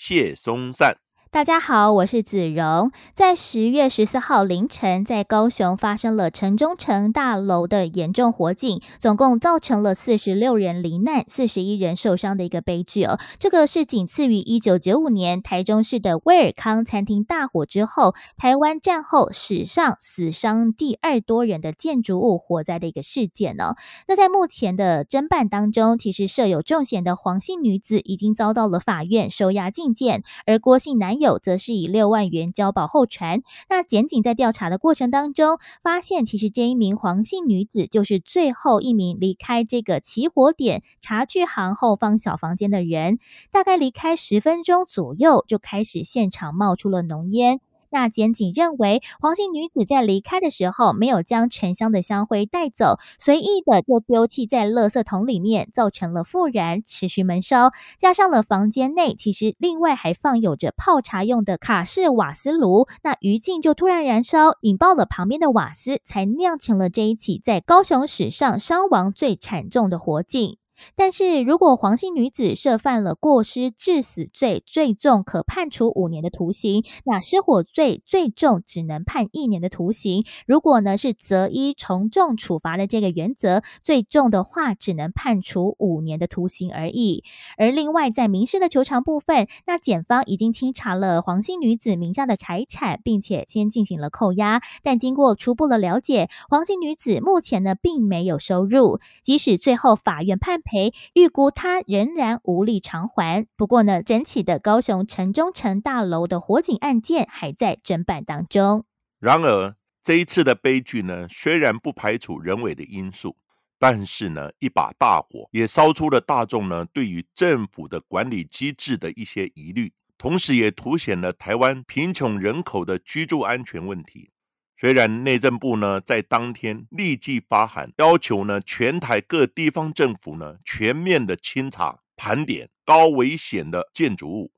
谢松散。大家好，我是子荣。在十月十四号凌晨，在高雄发生了城中城大楼的严重火警，总共造成了四十六人罹难、四十一人受伤的一个悲剧哦。这个是仅次于一九九五年台中市的威尔康餐厅大火之后，台湾战后史上死伤第二多人的建筑物火灾的一个事件哦。那在目前的侦办当中，其实设有重嫌的黄姓女子已经遭到了法院收押禁见，而郭姓男。有则是以六万元交保候传。那检警在调查的过程当中，发现其实这一名黄姓女子就是最后一名离开这个起火点茶具行后方小房间的人。大概离开十分钟左右，就开始现场冒出了浓烟。那检警认为，黄姓女子在离开的时候没有将沉香的香灰带走，随意的就丢弃在垃圾桶里面，造成了复燃，持续闷烧。加上了房间内其实另外还放有着泡茶用的卡式瓦斯炉，那余烬就突然燃烧，引爆了旁边的瓦斯，才酿成了这一起在高雄史上伤亡最惨重的火警。但是如果黄姓女子涉犯了过失致死罪，最重可判处五年的徒刑；那失火罪最重只能判一年的徒刑。如果呢是择一从重处罚的这个原则，最重的话只能判处五年的徒刑而已。而另外在民事的求偿部分，那检方已经清查了黄姓女子名下的财产，并且先进行了扣押。但经过初步的了解，黄姓女子目前呢并没有收入，即使最后法院判。赔预估他仍然无力偿还。不过呢，整起的高雄城中城大楼的火警案件还在侦办当中。然而，这一次的悲剧呢，虽然不排除人为的因素，但是呢，一把大火也烧出了大众呢对于政府的管理机制的一些疑虑，同时也凸显了台湾贫穷人口的居住安全问题。虽然内政部呢在当天立即发函，要求呢全台各地方政府呢全面的清查盘点高危险的建筑物，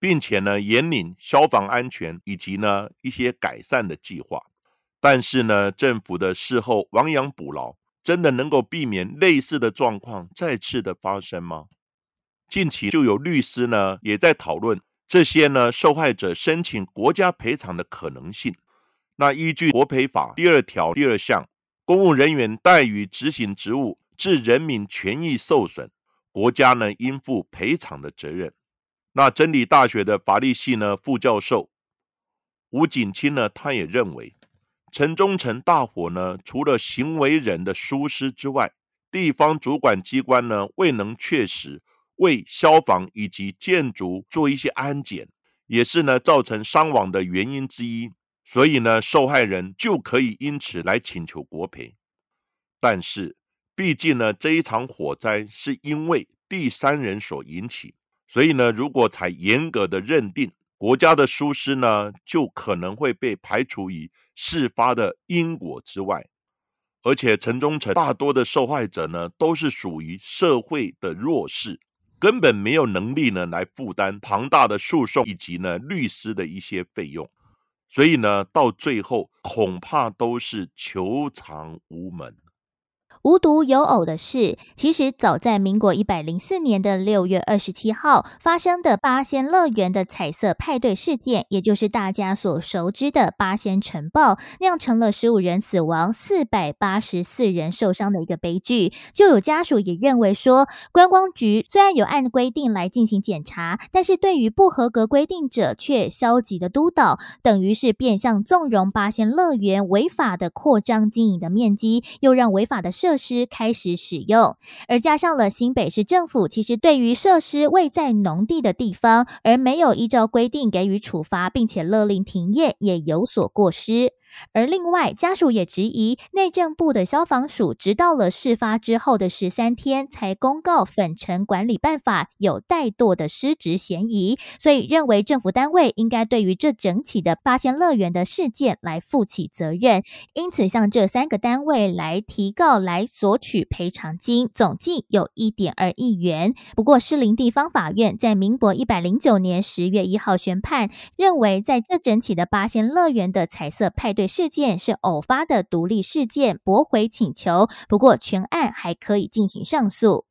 并且呢严领消防安全以及呢一些改善的计划，但是呢政府的事后亡羊补牢，真的能够避免类似的状况再次的发生吗？近期就有律师呢也在讨论这些呢受害者申请国家赔偿的可能性。那依据国赔法第二条第二项，公务人员怠于执行职务，致人民权益受损，国家呢应负赔偿的责任。那真理大学的法律系呢副教授吴景清呢，他也认为，城中城大火呢，除了行为人的疏失之外，地方主管机关呢未能确实为消防以及建筑做一些安检，也是呢造成伤亡的原因之一。所以呢，受害人就可以因此来请求国赔。但是，毕竟呢，这一场火灾是因为第三人所引起，所以呢，如果采严格的认定，国家的疏失呢，就可能会被排除于事发的因果之外。而且，城中城大多的受害者呢，都是属于社会的弱势，根本没有能力呢来负担庞大的诉讼以及呢律师的一些费用。所以呢，到最后恐怕都是求偿无门。无独有偶的是，其实早在民国一百零四年的六月二十七号发生的八仙乐园的彩色派对事件，也就是大家所熟知的八仙城爆，酿成了十五人死亡、四百八十四人受伤的一个悲剧。就有家属也认为说，观光局虽然有按规定来进行检查，但是对于不合格规定者却消极的督导，等于是变相纵容八仙乐园违法的扩张经营的面积，又让违法的设设施开始使用，而加上了新北市政府其实对于设施未在农地的地方，而没有依照规定给予处罚，并且勒令停业，也有所过失。而另外，家属也质疑内政部的消防署，直到了事发之后的十三天才公告粉尘管理办法有怠惰的失职嫌疑，所以认为政府单位应该对于这整起的八仙乐园的事件来负起责任，因此向这三个单位来提告来索取赔偿金，总计有一点二亿元。不过，士林地方法院在民国一百零九年十月一号宣判，认为在这整起的八仙乐园的彩色派对。事件是偶发的独立事件，驳回请求。不过，全案还可以进行上诉。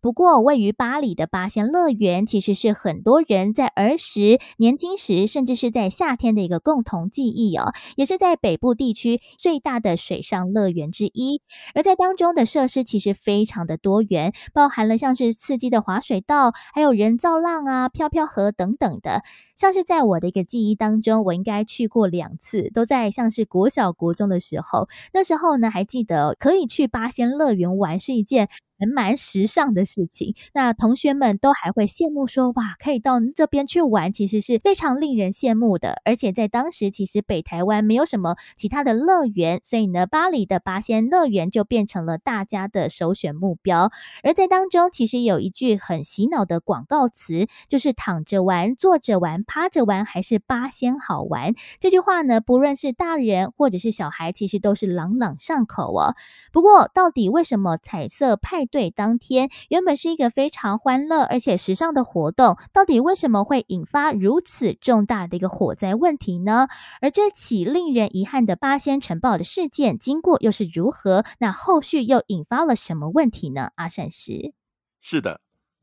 不过，位于巴黎的八仙乐园其实是很多人在儿时、年轻时，甚至是在夏天的一个共同记忆哦，也是在北部地区最大的水上乐园之一。而在当中的设施其实非常的多元，包含了像是刺激的滑水道，还有人造浪啊、飘飘河等等的。像是在我的一个记忆当中，我应该去过两次，都在像是国小、国中的时候。那时候呢，还记得可以去八仙乐园玩是一件。还蛮时尚的事情，那同学们都还会羡慕说：“哇，可以到这边去玩，其实是非常令人羡慕的。”而且在当时，其实北台湾没有什么其他的乐园，所以呢，巴黎的八仙乐园就变成了大家的首选目标。而在当中，其实有一句很洗脑的广告词，就是“躺着玩、坐着玩、趴着玩，还是八仙好玩”。这句话呢，不论是大人或者是小孩，其实都是朗朗上口哦。不过，到底为什么彩色派？对，当天原本是一个非常欢乐而且时尚的活动，到底为什么会引发如此重大的一个火灾问题呢？而这起令人遗憾的八仙城堡的事件经过又是如何？那后续又引发了什么问题呢？阿善师，是的，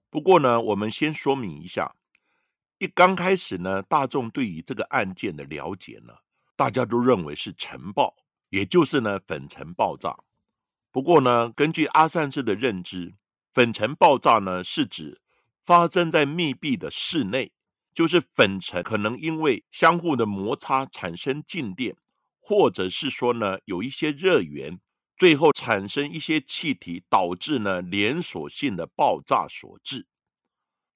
不过呢，我们先说明一下，一刚开始呢，大众对于这个案件的了解呢，大家都认为是尘爆，也就是呢粉尘爆炸。不过呢，根据阿善士的认知，粉尘爆炸呢是指发生在密闭的室内，就是粉尘可能因为相互的摩擦产生静电，或者是说呢有一些热源，最后产生一些气体，导致呢连锁性的爆炸所致。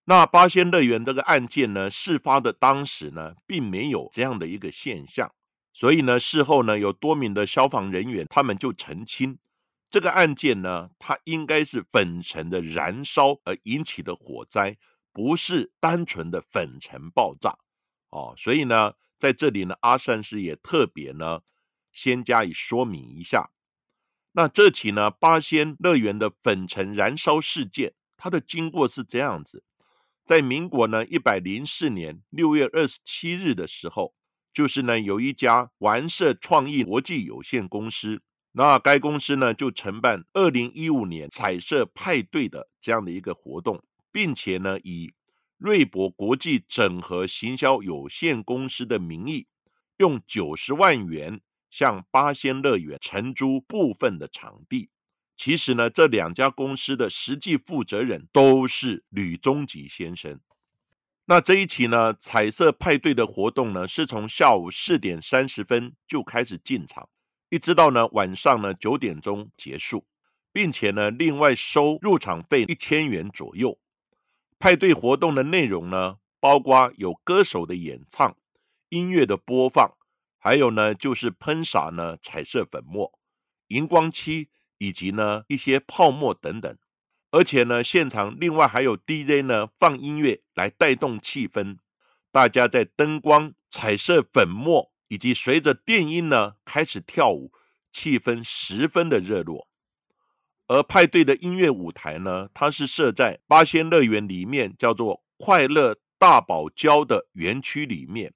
那八仙乐园这个案件呢，事发的当时呢，并没有这样的一个现象，所以呢，事后呢有多名的消防人员，他们就澄清。这个案件呢，它应该是粉尘的燃烧而引起的火灾，不是单纯的粉尘爆炸哦。所以呢，在这里呢，阿善师也特别呢，先加以说明一下。那这起呢，八仙乐园的粉尘燃烧事件，它的经过是这样子：在民国呢一百零四年六月二十七日的时候，就是呢有一家玩社创意国际有限公司。那该公司呢，就承办二零一五年彩色派对的这样的一个活动，并且呢，以瑞博国际整合行销有限公司的名义，用九十万元向八仙乐园承租部分的场地。其实呢，这两家公司的实际负责人都是吕中吉先生。那这一期呢，彩色派对的活动呢，是从下午四点三十分就开始进场。一直到呢晚上呢九点钟结束，并且呢另外收入场费一千元左右。派对活动的内容呢，包括有歌手的演唱、音乐的播放，还有呢就是喷洒呢彩色粉末、荧光漆以及呢一些泡沫等等。而且呢现场另外还有 DJ 呢放音乐来带动气氛，大家在灯光、彩色粉末。以及随着电音呢开始跳舞，气氛十分的热络。而派对的音乐舞台呢，它是设在八仙乐园里面，叫做快乐大堡礁的园区里面。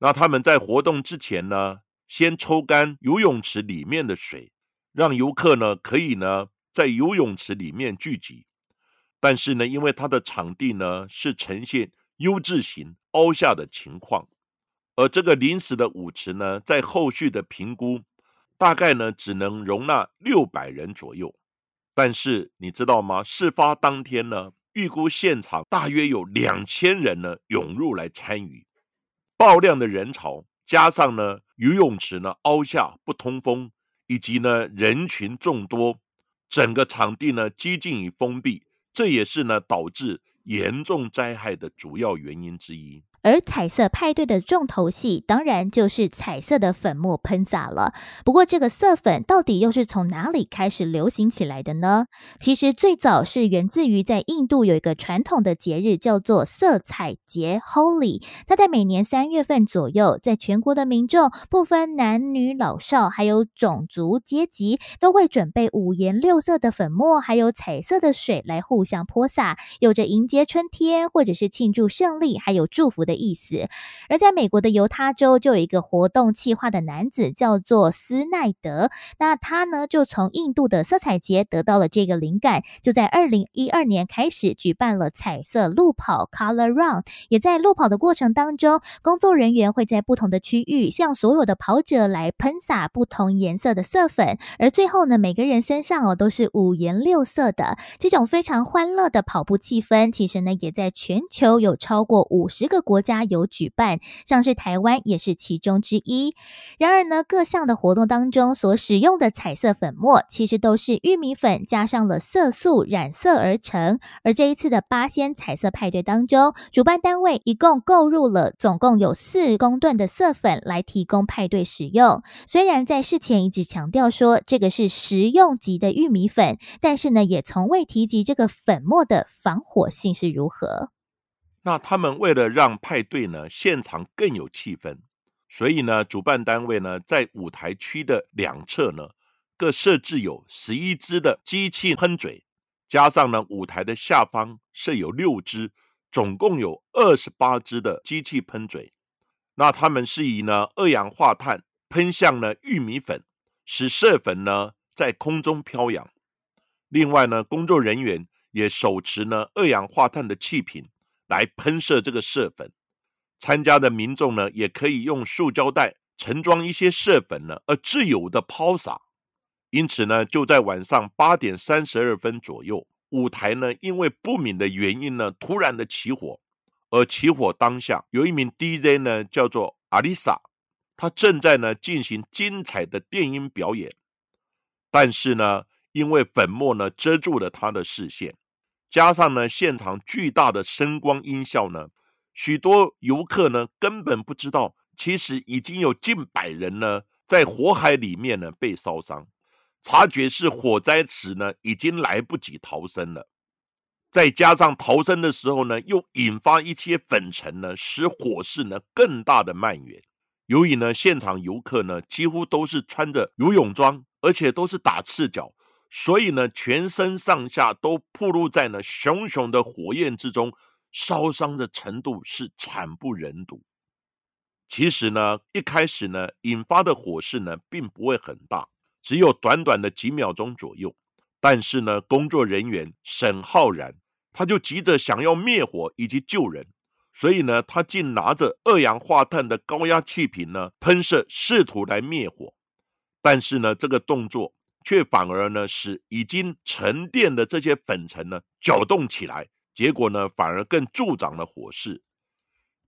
那他们在活动之前呢，先抽干游泳池里面的水，让游客呢可以呢在游泳池里面聚集。但是呢，因为它的场地呢是呈现 U 字形凹下的情况。而这个临时的舞池呢，在后续的评估，大概呢只能容纳六百人左右。但是你知道吗？事发当天呢，预估现场大约有两千人呢涌入来参与，爆量的人潮，加上呢游泳池呢凹下不通风，以及呢人群众多，整个场地呢几近于封闭，这也是呢导致严重灾害的主要原因之一。而彩色派对的重头戏，当然就是彩色的粉末喷洒了。不过，这个色粉到底又是从哪里开始流行起来的呢？其实最早是源自于在印度有一个传统的节日，叫做色彩节 （Holi）。它在每年三月份左右，在全国的民众不分男女老少，还有种族阶级，都会准备五颜六色的粉末，还有彩色的水来互相泼洒，有着迎接春天或者是庆祝胜利，还有祝福的。意思，而在美国的犹他州就有一个活动企划的男子叫做斯奈德，那他呢就从印度的色彩节得到了这个灵感，就在二零一二年开始举办了彩色路跑 （Color Run）。也在路跑的过程当中，工作人员会在不同的区域向所有的跑者来喷洒不同颜色的色粉，而最后呢，每个人身上哦都是五颜六色的这种非常欢乐的跑步气氛。其实呢，也在全球有超过五十个国。国家有举办，像是台湾也是其中之一。然而呢，各项的活动当中所使用的彩色粉末，其实都是玉米粉加上了色素染色而成。而这一次的八仙彩色派对当中，主办单位一共购入了总共有四公吨的色粉来提供派对使用。虽然在事前一直强调说这个是食用级的玉米粉，但是呢，也从未提及这个粉末的防火性是如何。那他们为了让派对呢现场更有气氛，所以呢，主办单位呢在舞台区的两侧呢各设置有十一支的机器喷嘴，加上呢舞台的下方设有六只，总共有二十八只的机器喷嘴。那他们是以呢二氧化碳喷向呢玉米粉，使色粉呢在空中飘扬。另外呢，工作人员也手持呢二氧化碳的气瓶。来喷射这个射粉，参加的民众呢，也可以用塑胶袋盛装一些射粉呢，而自由的抛洒。因此呢，就在晚上八点三十二分左右，舞台呢，因为不明的原因呢，突然的起火。而起火当下，有一名 DJ 呢，叫做阿丽莎，他正在呢进行精彩的电音表演，但是呢，因为粉末呢遮住了他的视线。加上呢，现场巨大的声光音效呢，许多游客呢根本不知道，其实已经有近百人呢在火海里面呢被烧伤。察觉是火灾时呢，已经来不及逃生了。再加上逃生的时候呢，又引发一些粉尘呢，使火势呢更大的蔓延。由于呢，现场游客呢几乎都是穿着游泳装，而且都是打赤脚。所以呢，全身上下都暴露在呢熊熊的火焰之中，烧伤的程度是惨不忍睹。其实呢，一开始呢，引发的火势呢，并不会很大，只有短短的几秒钟左右。但是呢，工作人员沈浩然他就急着想要灭火以及救人，所以呢，他竟拿着二氧化碳的高压气瓶呢喷射，试图来灭火。但是呢，这个动作。却反而呢，使已经沉淀的这些粉尘呢搅动起来，结果呢，反而更助长了火势。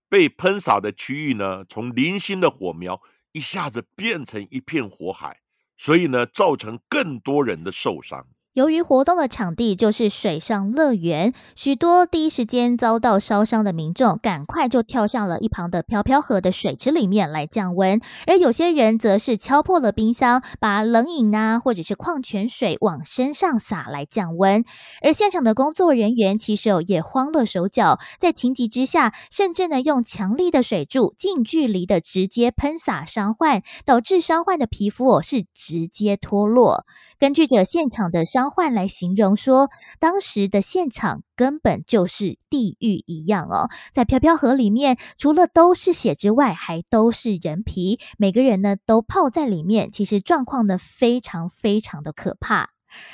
被喷洒的区域呢，从零星的火苗一下子变成一片火海，所以呢，造成更多人的受伤。由于活动的场地就是水上乐园，许多第一时间遭到烧伤的民众，赶快就跳向了一旁的飘飘河的水池里面来降温。而有些人则是敲破了冰箱，把冷饮啊或者是矿泉水往身上洒来降温。而现场的工作人员其实也慌了手脚，在情急之下，甚至呢用强力的水柱近距离的直接喷洒伤患，导致伤患的皮肤哦是直接脱落。根据着现场的伤换来形容说，当时的现场根本就是地狱一样哦。在飘飘河里面，除了都是血之外，还都是人皮，每个人呢都泡在里面，其实状况呢非常非常的可怕。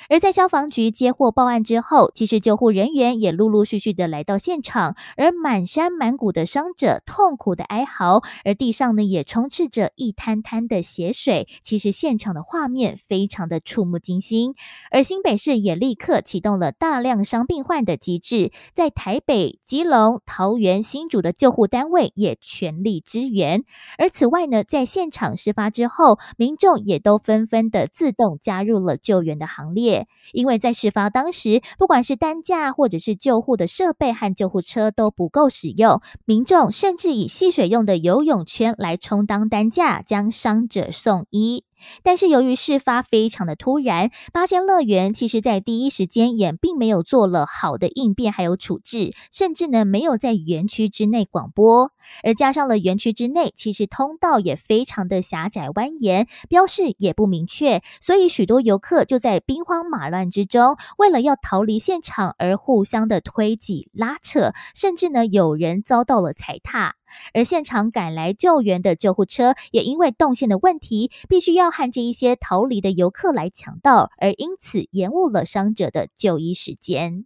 而在消防局接获报案之后，其实救护人员也陆陆续续的来到现场，而满山满谷的伤者痛苦的哀嚎，而地上呢也充斥着一滩滩的血水。其实现场的画面非常的触目惊心，而新北市也立刻启动了大量伤病患的机制，在台北、基隆、桃园、新竹的救护单位也全力支援。而此外呢，在现场事发之后，民众也都纷纷的自动加入了救援的行。强烈，因为在事发当时，不管是担架或者是救护的设备和救护车都不够使用，民众甚至以戏水用的游泳圈来充当担架，将伤者送医。但是由于事发非常的突然，八仙乐园其实在第一时间也并没有做了好的应变还有处置，甚至呢没有在园区之内广播，而加上了园区之内其实通道也非常的狭窄蜿蜒，标示也不明确，所以许多游客就在兵荒马乱之中，为了要逃离现场而互相的推挤拉扯，甚至呢有人遭到了踩踏。而现场赶来救援的救护车也因为动线的问题，必须要和这一些逃离的游客来抢道，而因此延误了伤者的就医时间。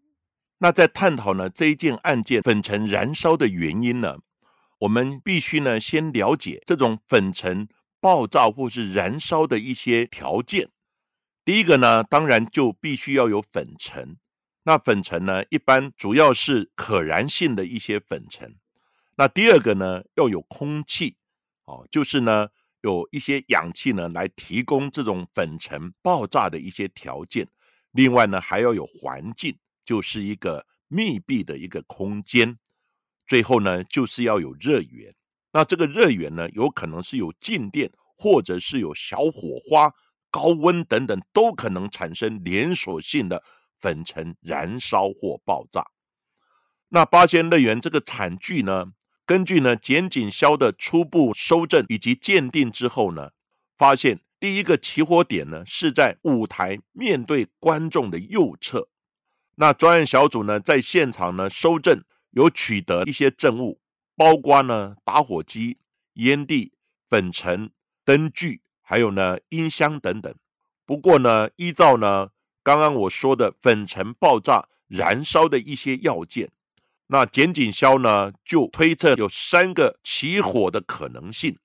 那在探讨呢这一件案件粉尘燃烧的原因呢，我们必须呢先了解这种粉尘爆炸或是燃烧的一些条件。第一个呢，当然就必须要有粉尘。那粉尘呢，一般主要是可燃性的一些粉尘。那第二个呢，要有空气，哦，就是呢有一些氧气呢来提供这种粉尘爆炸的一些条件。另外呢，还要有环境，就是一个密闭的一个空间。最后呢，就是要有热源。那这个热源呢，有可能是有静电，或者是有小火花、高温等等，都可能产生连锁性的粉尘燃烧或爆炸。那八仙乐园这个惨剧呢？根据呢检警消的初步收证以及鉴定之后呢，发现第一个起火点呢是在舞台面对观众的右侧。那专案小组呢在现场呢收证，有取得一些证物，包括呢打火机、烟蒂、粉尘、灯具，还有呢音箱等等。不过呢，依照呢刚刚我说的粉尘爆炸燃烧的一些要件。那检警消呢，就推测有三个起火的可能性。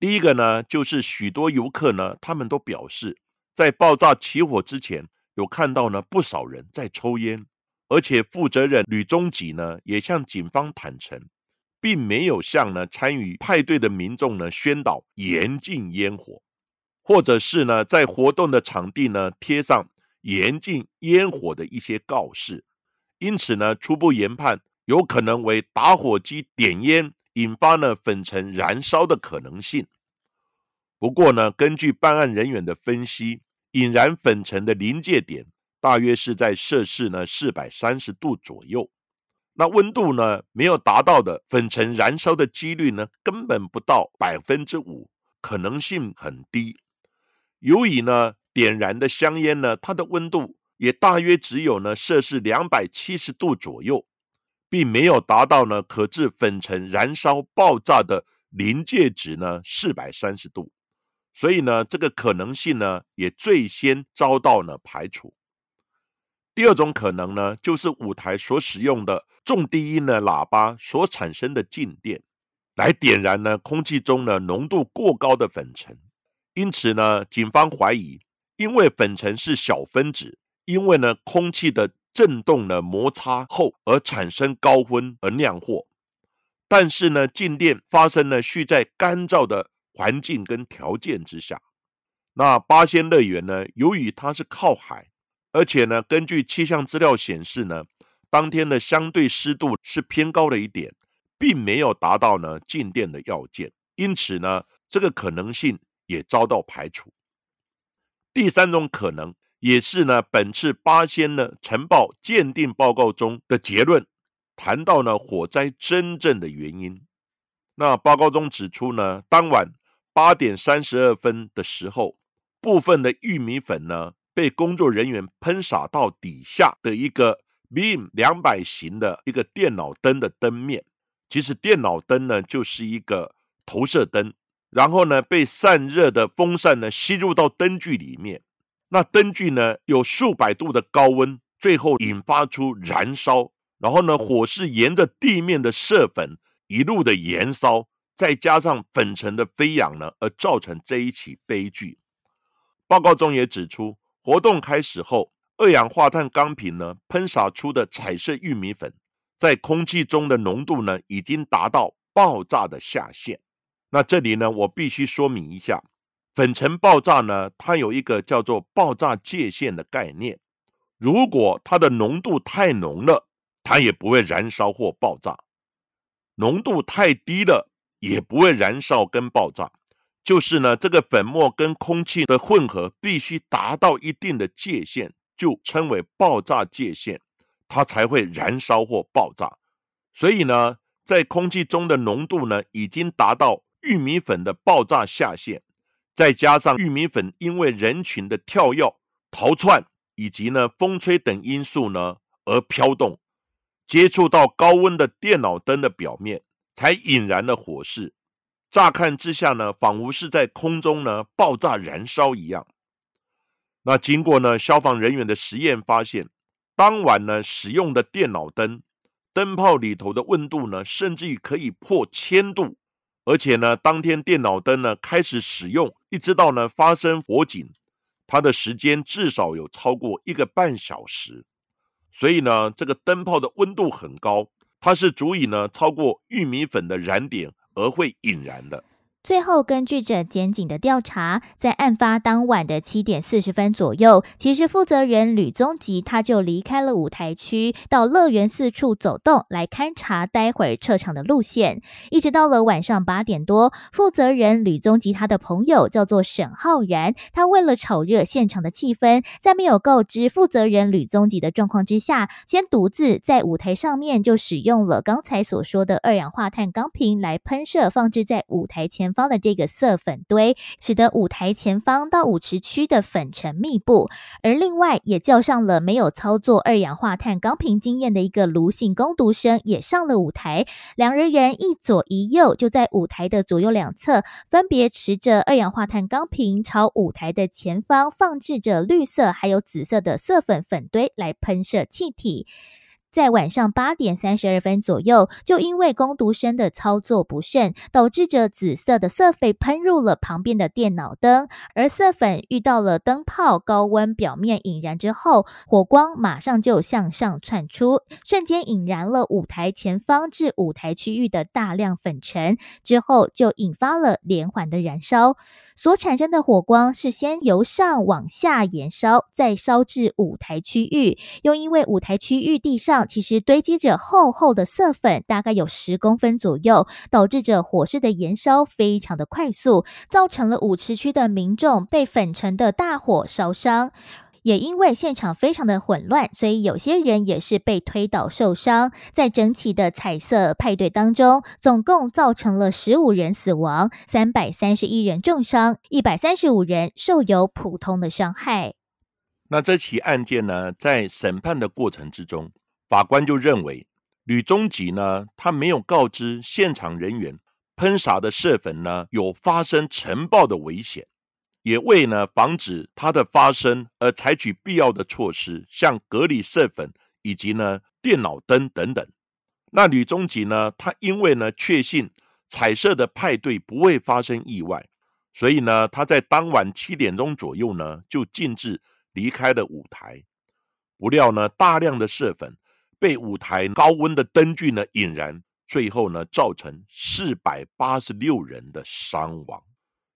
第一个呢，就是许多游客呢，他们都表示，在爆炸起火之前，有看到呢不少人在抽烟，而且负责人吕中吉呢，也向警方坦诚，并没有向呢参与派对的民众呢宣导严禁烟火，或者是呢在活动的场地呢贴上严禁烟火的一些告示。因此呢，初步研判有可能为打火机点烟引发呢粉尘燃烧的可能性。不过呢，根据办案人员的分析，引燃粉尘的临界点大约是在摄氏呢四百三十度左右。那温度呢没有达到的粉尘燃烧的几率呢根本不到百分之五，可能性很低。由于呢点燃的香烟呢它的温度。也大约只有呢摄氏两百七十度左右，并没有达到呢可致粉尘燃烧爆炸的临界值呢四百三十度，所以呢这个可能性呢也最先遭到呢排除。第二种可能呢就是舞台所使用的重低音的喇叭所产生的静电，来点燃呢空气中呢浓度过高的粉尘，因此呢警方怀疑，因为粉尘是小分子。因为呢，空气的振动呢摩擦后而产生高温而酿祸，但是呢，静电发生呢需在干燥的环境跟条件之下。那八仙乐园呢，由于它是靠海，而且呢，根据气象资料显示呢，当天的相对湿度是偏高了一点，并没有达到呢静电的要件，因此呢，这个可能性也遭到排除。第三种可能。也是呢，本次八仙呢晨报鉴定报告中的结论，谈到呢火灾真正的原因。那报告中指出呢，当晚八点三十二分的时候，部分的玉米粉呢被工作人员喷洒到底下的一个 beam 两百型的一个电脑灯的灯面。其实电脑灯呢就是一个投射灯，然后呢被散热的风扇呢吸入到灯具里面。那灯具呢有数百度的高温，最后引发出燃烧，然后呢火是沿着地面的射粉一路的燃烧，再加上粉尘的飞扬呢，而造成这一起悲剧。报告中也指出，活动开始后，二氧化碳钢瓶呢喷洒出的彩色玉米粉，在空气中的浓度呢已经达到爆炸的下限。那这里呢我必须说明一下。粉尘爆炸呢，它有一个叫做爆炸界限的概念。如果它的浓度太浓了，它也不会燃烧或爆炸；浓度太低了，也不会燃烧跟爆炸。就是呢，这个粉末跟空气的混合必须达到一定的界限，就称为爆炸界限，它才会燃烧或爆炸。所以呢，在空气中的浓度呢，已经达到玉米粉的爆炸下限。再加上玉米粉因为人群的跳跃、逃窜以及呢风吹等因素呢而飘动，接触到高温的电脑灯的表面，才引燃了火势。乍看之下呢，仿佛是在空中呢爆炸燃烧一样。那经过呢消防人员的实验发现，当晚呢使用的电脑灯灯泡里头的温度呢，甚至于可以破千度。而且呢，当天电脑灯呢开始使用，一直到呢发生火警，它的时间至少有超过一个半小时。所以呢，这个灯泡的温度很高，它是足以呢超过玉米粉的燃点而会引燃的。最后，根据着检警的调查，在案发当晚的七点四十分左右，其实负责人吕宗吉他就离开了舞台区，到乐园四处走动，来勘察待会儿撤场的路线。一直到了晚上八点多，负责人吕宗吉他的朋友叫做沈浩然，他为了炒热现场的气氛，在没有告知负责人吕宗吉的状况之下，先独自在舞台上面就使用了刚才所说的二氧化碳钢瓶来喷射，放置在舞台前。方的这个色粉堆，使得舞台前方到舞池区的粉尘密布，而另外也叫上了没有操作二氧化碳钢瓶经验的一个卢姓工读生也上了舞台，两人人一左一右，就在舞台的左右两侧，分别持着二氧化碳钢瓶，朝舞台的前方放置着绿色还有紫色的色粉粉堆来喷射气体。在晚上八点三十二分左右，就因为攻读生的操作不慎，导致着紫色的色粉喷入了旁边的电脑灯，而色粉遇到了灯泡高温表面引燃之后，火光马上就向上窜出，瞬间引燃了舞台前方至舞台区域的大量粉尘，之后就引发了连环的燃烧。所产生的火光是先由上往下延烧，再烧至舞台区域，又因为舞台区域地上。其实堆积着厚厚的色粉，大概有十公分左右，导致着火势的燃烧非常的快速，造成了舞池区的民众被粉尘的大火烧伤。也因为现场非常的混乱，所以有些人也是被推倒受伤。在整起的彩色派对当中，总共造成了十五人死亡，三百三十一人重伤，一百三十五人受有普通的伤害。那这起案件呢，在审判的过程之中。法官就认为，吕中吉呢，他没有告知现场人员喷洒的射粉呢有发生尘爆的危险，也为呢防止它的发生而采取必要的措施，像隔离射粉以及呢电脑灯等等。那吕中吉呢，他因为呢确信彩色的派对不会发生意外，所以呢他在当晚七点钟左右呢就径自离开了舞台。不料呢大量的射粉。被舞台高温的灯具呢引燃，最后呢造成四百八十六人的伤亡。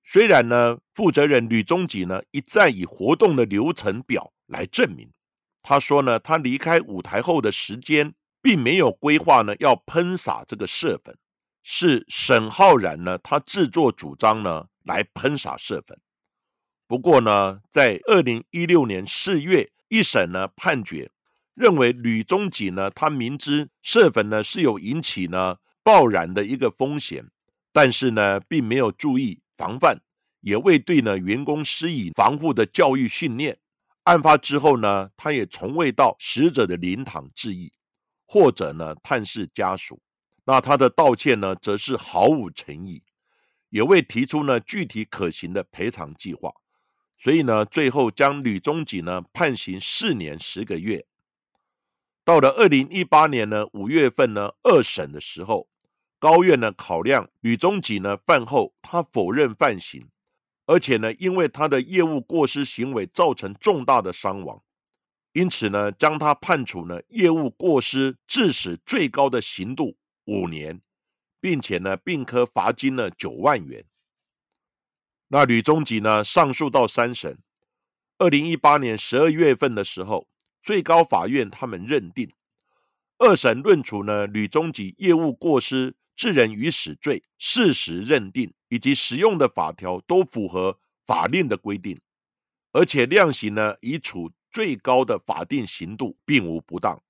虽然呢负责人吕中吉呢一再以活动的流程表来证明，他说呢他离开舞台后的时间并没有规划呢要喷洒这个射粉，是沈浩然呢他自作主张呢来喷洒射粉。不过呢在二零一六年四月一审呢判决。认为吕中吉呢，他明知射粉呢是有引起呢爆燃的一个风险，但是呢并没有注意防范，也未对呢员工施以防护的教育训练。案发之后呢，他也从未到死者的灵堂致意，或者呢探视家属。那他的道歉呢，则是毫无诚意，也未提出呢具体可行的赔偿计划。所以呢，最后将吕中吉呢判刑四年十个月。到了二零一八年呢五月份呢二审的时候，高院呢考量吕中吉呢饭后他否认犯行，而且呢因为他的业务过失行为造成重大的伤亡，因此呢将他判处呢业务过失致死最高的刑度五年，并且呢并科罚金呢九万元。那吕中吉呢上诉到三审，二零一八年十二月份的时候，最高法院他们认定二审论处呢吕中吉业务过失致人于死罪事实认定，以及使用的法条都符合法令的规定，而且量刑呢已处最高的法定刑度，并无不当，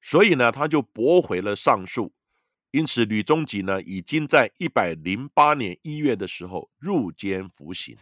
所以呢他就驳回了上诉。因此，吕中吉呢，已经在一百零八年一月的时候入监服刑。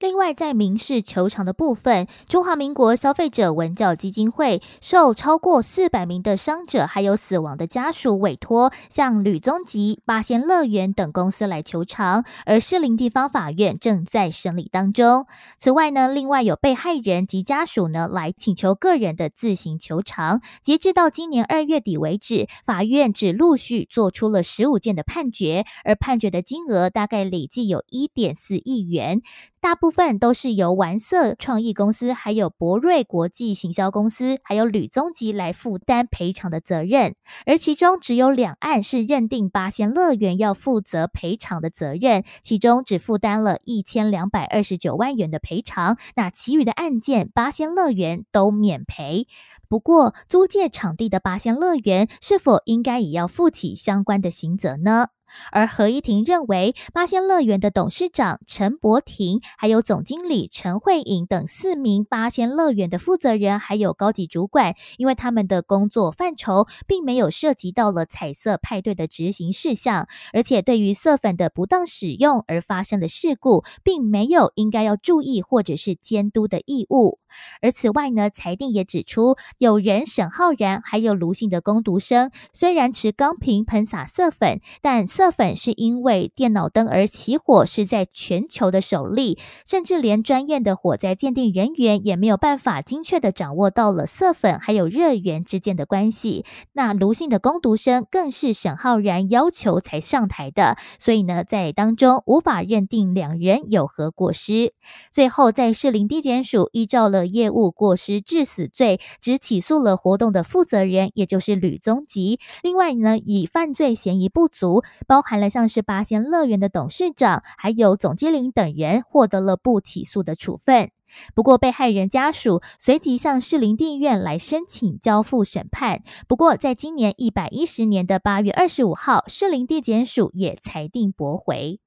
另外，在民事求偿的部分，中华民国消费者文教基金会受超过四百名的伤者还有死亡的家属委托，向吕宗吉、八仙乐园等公司来求偿，而士林地方法院正在审理当中。此外呢，另外有被害人及家属呢来请求个人的自行求偿。截至到今年二月底为止，法院只陆续做出了十五件的判决，而判决的金额大概累计有一点四亿元。大部部分都是由玩色创意公司、还有博瑞国际行销公司、还有吕宗吉来负担赔偿的责任，而其中只有两案是认定八仙乐园要负责赔偿的责任，其中只负担了一千两百二十九万元的赔偿，那其余的案件八仙乐园都免赔。不过，租借场地的八仙乐园是否应该也要负起相关的刑责呢？而合一庭认为，八仙乐园的董事长陈伯庭，还有总经理陈慧颖等四名八仙乐园的负责人，还有高级主管，因为他们的工作范畴并没有涉及到了彩色派对的执行事项，而且对于色粉的不当使用而发生的事故，并没有应该要注意或者是监督的义务。而此外呢，裁定也指出，有人沈浩然还有卢姓的攻读生，虽然持钢瓶喷洒色粉，但色粉是因为电脑灯而起火，是在全球的首例，甚至连专业的火灾鉴定人员也没有办法精确的掌握到了色粉还有热源之间的关系。那卢姓的攻读生更是沈浩然要求才上台的，所以呢，在当中无法认定两人有何过失。最后，在士林地检署依照了。业务过失致死罪，只起诉了活动的负责人，也就是吕宗吉。另外呢，以犯罪嫌疑不足，包含了像是八仙乐园的董事长，还有总经理等人，获得了不起诉的处分。不过，被害人家属随即向士林地院来申请交付审判。不过，在今年一百一十年的八月二十五号，士林地检署也裁定驳回。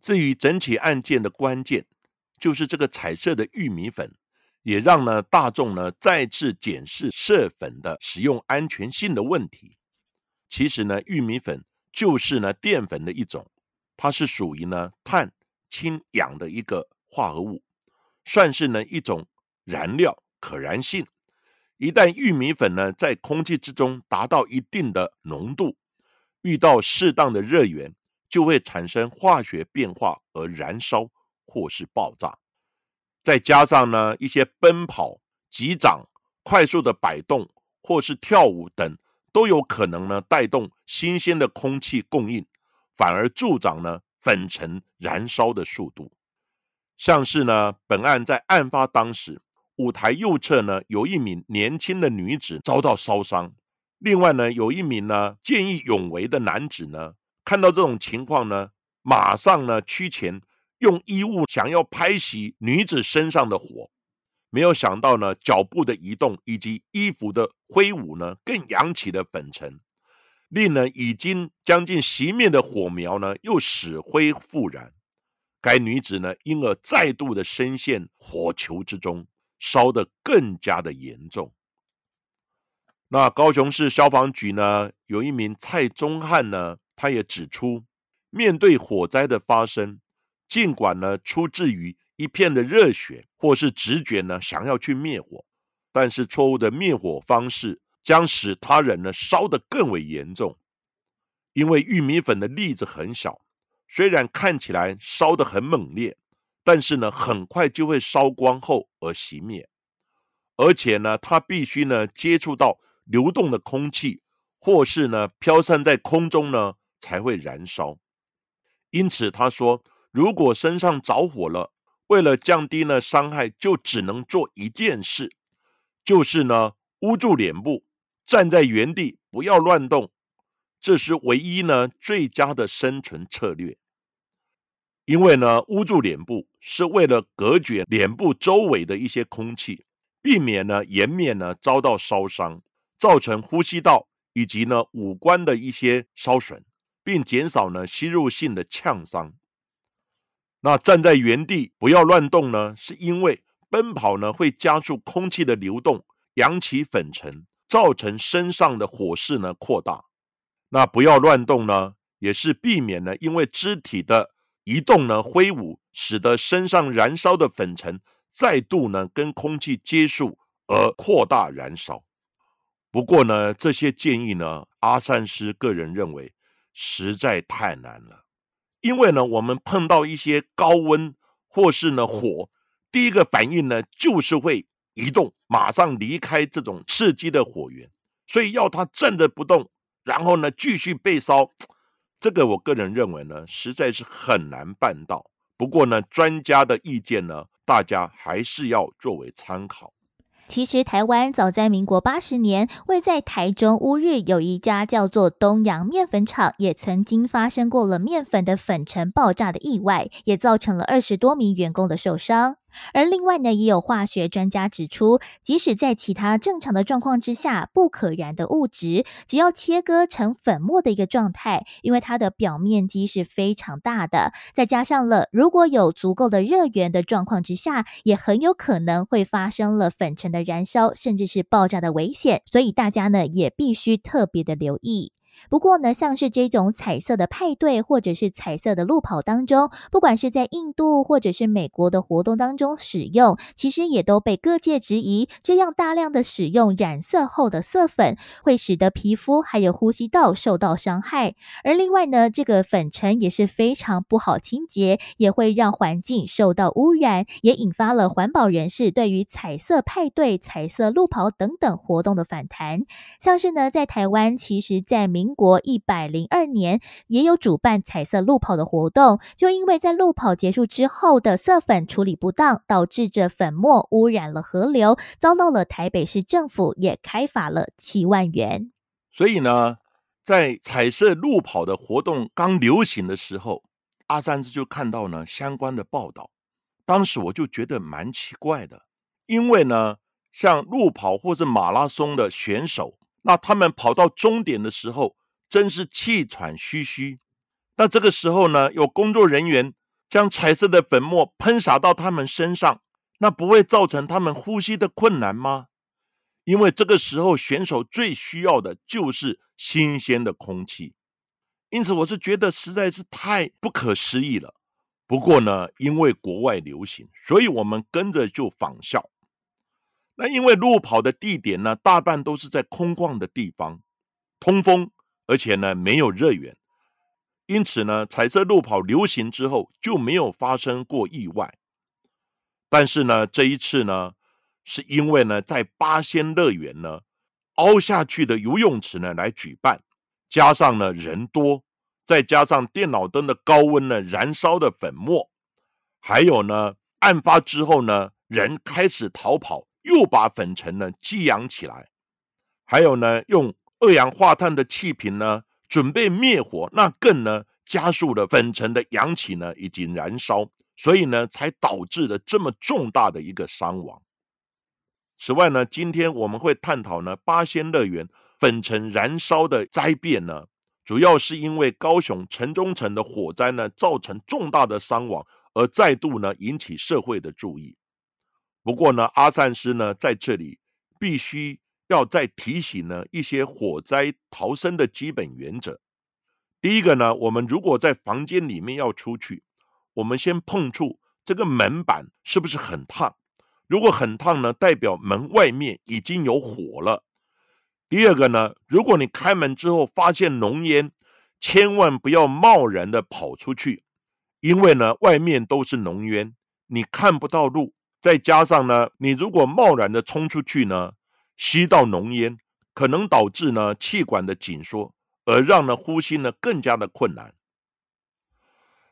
至于整起案件的关键，就是这个彩色的玉米粉。也让呢大众呢再次检视色粉的使用安全性的问题。其实呢，玉米粉就是呢淀粉的一种，它是属于呢碳氢氧的一个化合物，算是呢一种燃料，可燃性。一旦玉米粉呢在空气之中达到一定的浓度，遇到适当的热源，就会产生化学变化而燃烧或是爆炸。再加上呢，一些奔跑、急长、快速的摆动，或是跳舞等，都有可能呢带动新鲜的空气供应，反而助长呢粉尘燃烧的速度。像是呢，本案在案发当时，舞台右侧呢有一名年轻的女子遭到烧伤，另外呢有一名呢见义勇为的男子呢，看到这种情况呢，马上呢趋前。用衣物想要拍熄女子身上的火，没有想到呢，脚步的移动以及衣服的挥舞呢，更扬起了粉尘，令呢已经将近熄灭的火苗呢，又死灰复燃。该女子呢，因而再度的深陷火球之中，烧得更加的严重。那高雄市消防局呢，有一名蔡宗汉呢，他也指出，面对火灾的发生。尽管呢，出自于一片的热血或是直觉呢，想要去灭火，但是错误的灭火方式将使他人呢烧得更为严重。因为玉米粉的粒子很小，虽然看起来烧得很猛烈，但是呢，很快就会烧光后而熄灭。而且呢，它必须呢接触到流动的空气，或是呢飘散在空中呢才会燃烧。因此他说。如果身上着火了，为了降低呢伤害，就只能做一件事，就是呢捂住脸部，站在原地，不要乱动，这是唯一呢最佳的生存策略。因为呢，捂住脸部是为了隔绝脸部周围的一些空气，避免呢颜面呢遭到烧伤，造成呼吸道以及呢五官的一些烧损，并减少呢吸入性的呛伤。那站在原地不要乱动呢，是因为奔跑呢会加速空气的流动，扬起粉尘，造成身上的火势呢扩大。那不要乱动呢，也是避免呢因为肢体的移动呢挥舞，使得身上燃烧的粉尘再度呢跟空气接触而扩大燃烧。不过呢，这些建议呢，阿善师个人认为实在太难了。因为呢，我们碰到一些高温或是呢火，第一个反应呢就是会移动，马上离开这种刺激的火源，所以要它站着不动，然后呢继续被烧，这个我个人认为呢实在是很难办到。不过呢，专家的意见呢，大家还是要作为参考。其实，台湾早在民国八十年，位在台中乌日有一家叫做东洋面粉厂，也曾经发生过了面粉的粉尘爆炸的意外，也造成了二十多名员工的受伤。而另外呢，也有化学专家指出，即使在其他正常的状况之下，不可燃的物质，只要切割成粉末的一个状态，因为它的表面积是非常大的，再加上了如果有足够的热源的状况之下，也很有可能会发生了粉尘的燃烧，甚至是爆炸的危险。所以大家呢，也必须特别的留意。不过呢，像是这种彩色的派对或者是彩色的路跑当中，不管是在印度或者是美国的活动当中使用，其实也都被各界质疑，这样大量的使用染色后的色粉，会使得皮肤还有呼吸道受到伤害。而另外呢，这个粉尘也是非常不好清洁，也会让环境受到污染，也引发了环保人士对于彩色派对、彩色路跑等等活动的反弹。像是呢，在台湾，其实在明国一百零二年也有主办彩色路跑的活动，就因为在路跑结束之后的色粉处理不当，导致这粉末污染了河流，遭到了台北市政府也开罚了七万元。所以呢，在彩色路跑的活动刚流行的时候，阿三子就看到呢相关的报道，当时我就觉得蛮奇怪的，因为呢，像路跑或者马拉松的选手，那他们跑到终点的时候。真是气喘吁吁。那这个时候呢，有工作人员将彩色的粉末喷洒到他们身上，那不会造成他们呼吸的困难吗？因为这个时候选手最需要的就是新鲜的空气。因此，我是觉得实在是太不可思议了。不过呢，因为国外流行，所以我们跟着就仿效。那因为路跑的地点呢，大半都是在空旷的地方，通风。而且呢，没有热源，因此呢，彩色路跑流行之后就没有发生过意外。但是呢，这一次呢，是因为呢，在八仙乐园呢凹下去的游泳池呢来举办，加上呢人多，再加上电脑灯的高温呢燃烧的粉末，还有呢，案发之后呢，人开始逃跑，又把粉尘呢积扬起来，还有呢用。二氧化碳的气瓶呢，准备灭火，那更呢加速了粉尘的扬起呢以及燃烧，所以呢才导致了这么重大的一个伤亡。此外呢，今天我们会探讨呢八仙乐园粉尘燃烧的灾变呢，主要是因为高雄城中城的火灾呢造成重大的伤亡，而再度呢引起社会的注意。不过呢，阿善师呢在这里必须。要再提醒呢一些火灾逃生的基本原则。第一个呢，我们如果在房间里面要出去，我们先碰触这个门板是不是很烫？如果很烫呢，代表门外面已经有火了。第二个呢，如果你开门之后发现浓烟，千万不要贸然的跑出去，因为呢外面都是浓烟，你看不到路。再加上呢，你如果贸然的冲出去呢。吸到浓烟，可能导致呢气管的紧缩，而让呢呼吸呢更加的困难。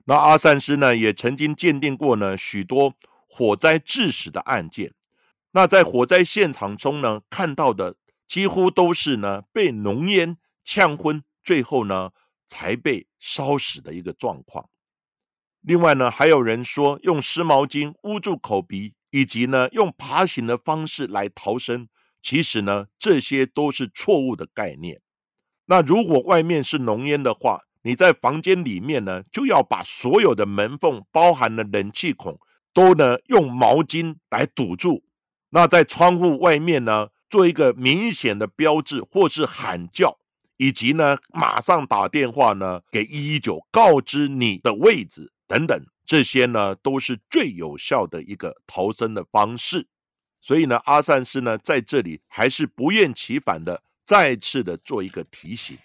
那阿善师呢也曾经鉴定过呢许多火灾致死的案件，那在火灾现场中呢看到的几乎都是呢被浓烟呛昏，最后呢才被烧死的一个状况。另外呢，还有人说用湿毛巾捂住口鼻，以及呢用爬行的方式来逃生。其实呢，这些都是错误的概念。那如果外面是浓烟的话，你在房间里面呢，就要把所有的门缝，包含了冷气孔，都呢用毛巾来堵住。那在窗户外面呢，做一个明显的标志，或是喊叫，以及呢马上打电话呢给一一九，告知你的位置等等，这些呢都是最有效的一个逃生的方式。所以呢，阿善师呢在这里还是不厌其烦的再次的做一个提醒。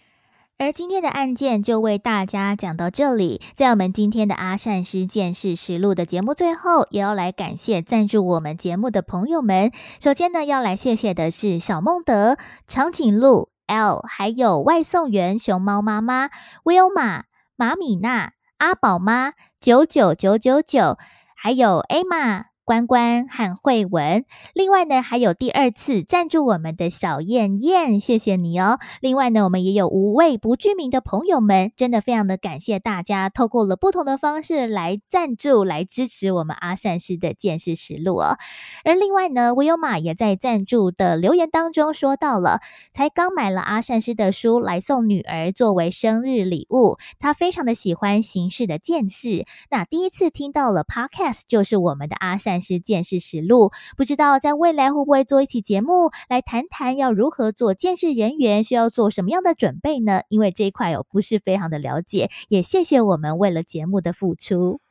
而今天的案件就为大家讲到这里，在我们今天的阿善师见识实录的节目最后，也要来感谢赞助我们节目的朋友们。首先呢，要来谢谢的是小孟德、长颈鹿 L，还有外送员熊猫妈妈、威欧玛、马米娜、阿宝妈九九九九九，还有 A 玛。关关和慧文，另外呢，还有第二次赞助我们的小燕燕，谢谢你哦。另外呢，我们也有五位不具名的朋友们，真的非常的感谢大家，透过了不同的方式来赞助、来支持我们阿善师的见识实录哦。而另外呢，维有玛也在赞助的留言当中说到了，才刚买了阿善师的书来送女儿作为生日礼物，他非常的喜欢形式的见识，那第一次听到了 Podcast 就是我们的阿善。是见识实录，不知道在未来会不会做一期节目来谈谈要如何做见识人员，需要做什么样的准备呢？因为这一块哦不是非常的了解，也谢谢我们为了节目的付出。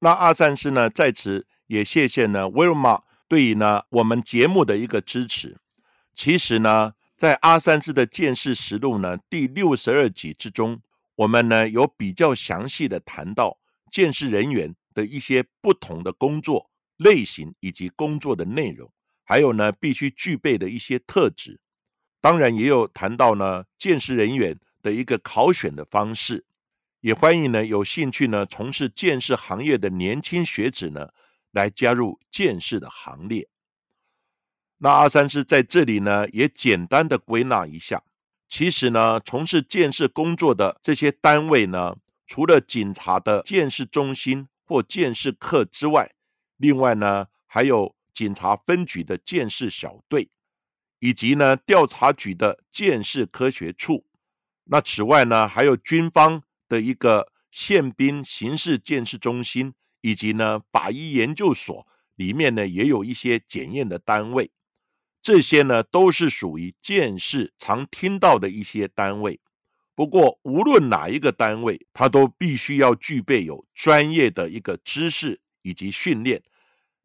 那阿三师呢，在此也谢谢呢威尔玛对于呢我们节目的一个支持。其实呢，在阿三师的见识实录呢第六十二集之中，我们呢有比较详细的谈到见识人员的一些不同的工作。类型以及工作的内容，还有呢必须具备的一些特质，当然也有谈到呢见识人员的一个考选的方式，也欢迎呢有兴趣呢从事建设行业的年轻学子呢来加入建设的行列。那阿三师在这里呢也简单的归纳一下，其实呢从事建设工作的这些单位呢，除了警察的建设中心或建设课之外，另外呢，还有警察分局的鉴识小队，以及呢调查局的鉴识科学处。那此外呢，还有军方的一个宪兵刑事鉴识中心，以及呢法医研究所里面呢也有一些检验的单位。这些呢都是属于鉴识常听到的一些单位。不过，无论哪一个单位，它都必须要具备有专业的一个知识。以及训练，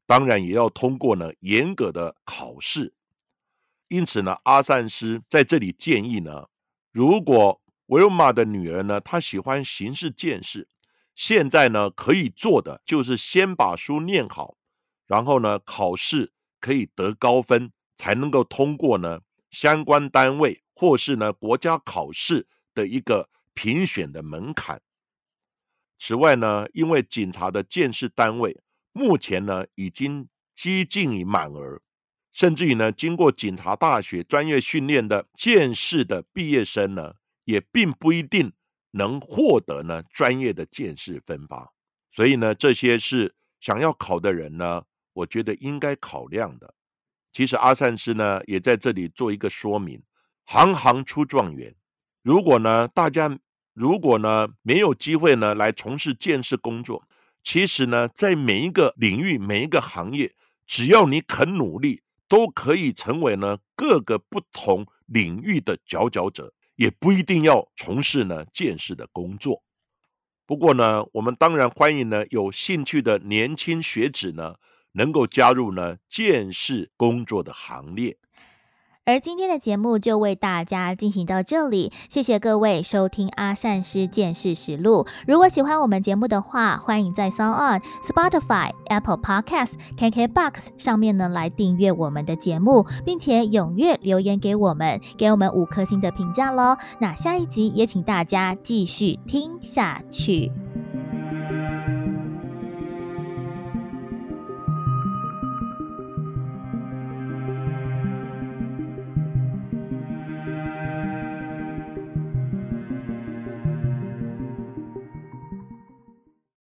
当然也要通过呢严格的考试。因此呢，阿善师在这里建议呢，如果维尔玛的女儿呢，她喜欢刑事见识，现在呢可以做的就是先把书念好，然后呢考试可以得高分，才能够通过呢相关单位或是呢国家考试的一个评选的门槛。此外呢，因为警察的建识单位目前呢已经接近于满额，甚至于呢，经过警察大学专业训练的建识的毕业生呢，也并不一定能获得呢专业的建识分发。所以呢，这些是想要考的人呢，我觉得应该考量的。其实阿善师呢也在这里做一个说明：行行出状元。如果呢大家。如果呢没有机会呢来从事建设工作，其实呢在每一个领域、每一个行业，只要你肯努力，都可以成为呢各个不同领域的佼佼者，也不一定要从事呢建设的工作。不过呢，我们当然欢迎呢有兴趣的年轻学子呢能够加入呢建设工作的行列。而今天的节目就为大家进行到这里，谢谢各位收听阿善师见识实录。如果喜欢我们节目的话，欢迎在 Sound On、Spotify、Apple Podcasts、KKBox 上面呢来订阅我们的节目，并且踊跃留言给我们，给我们五颗星的评价喽。那下一集也请大家继续听下去。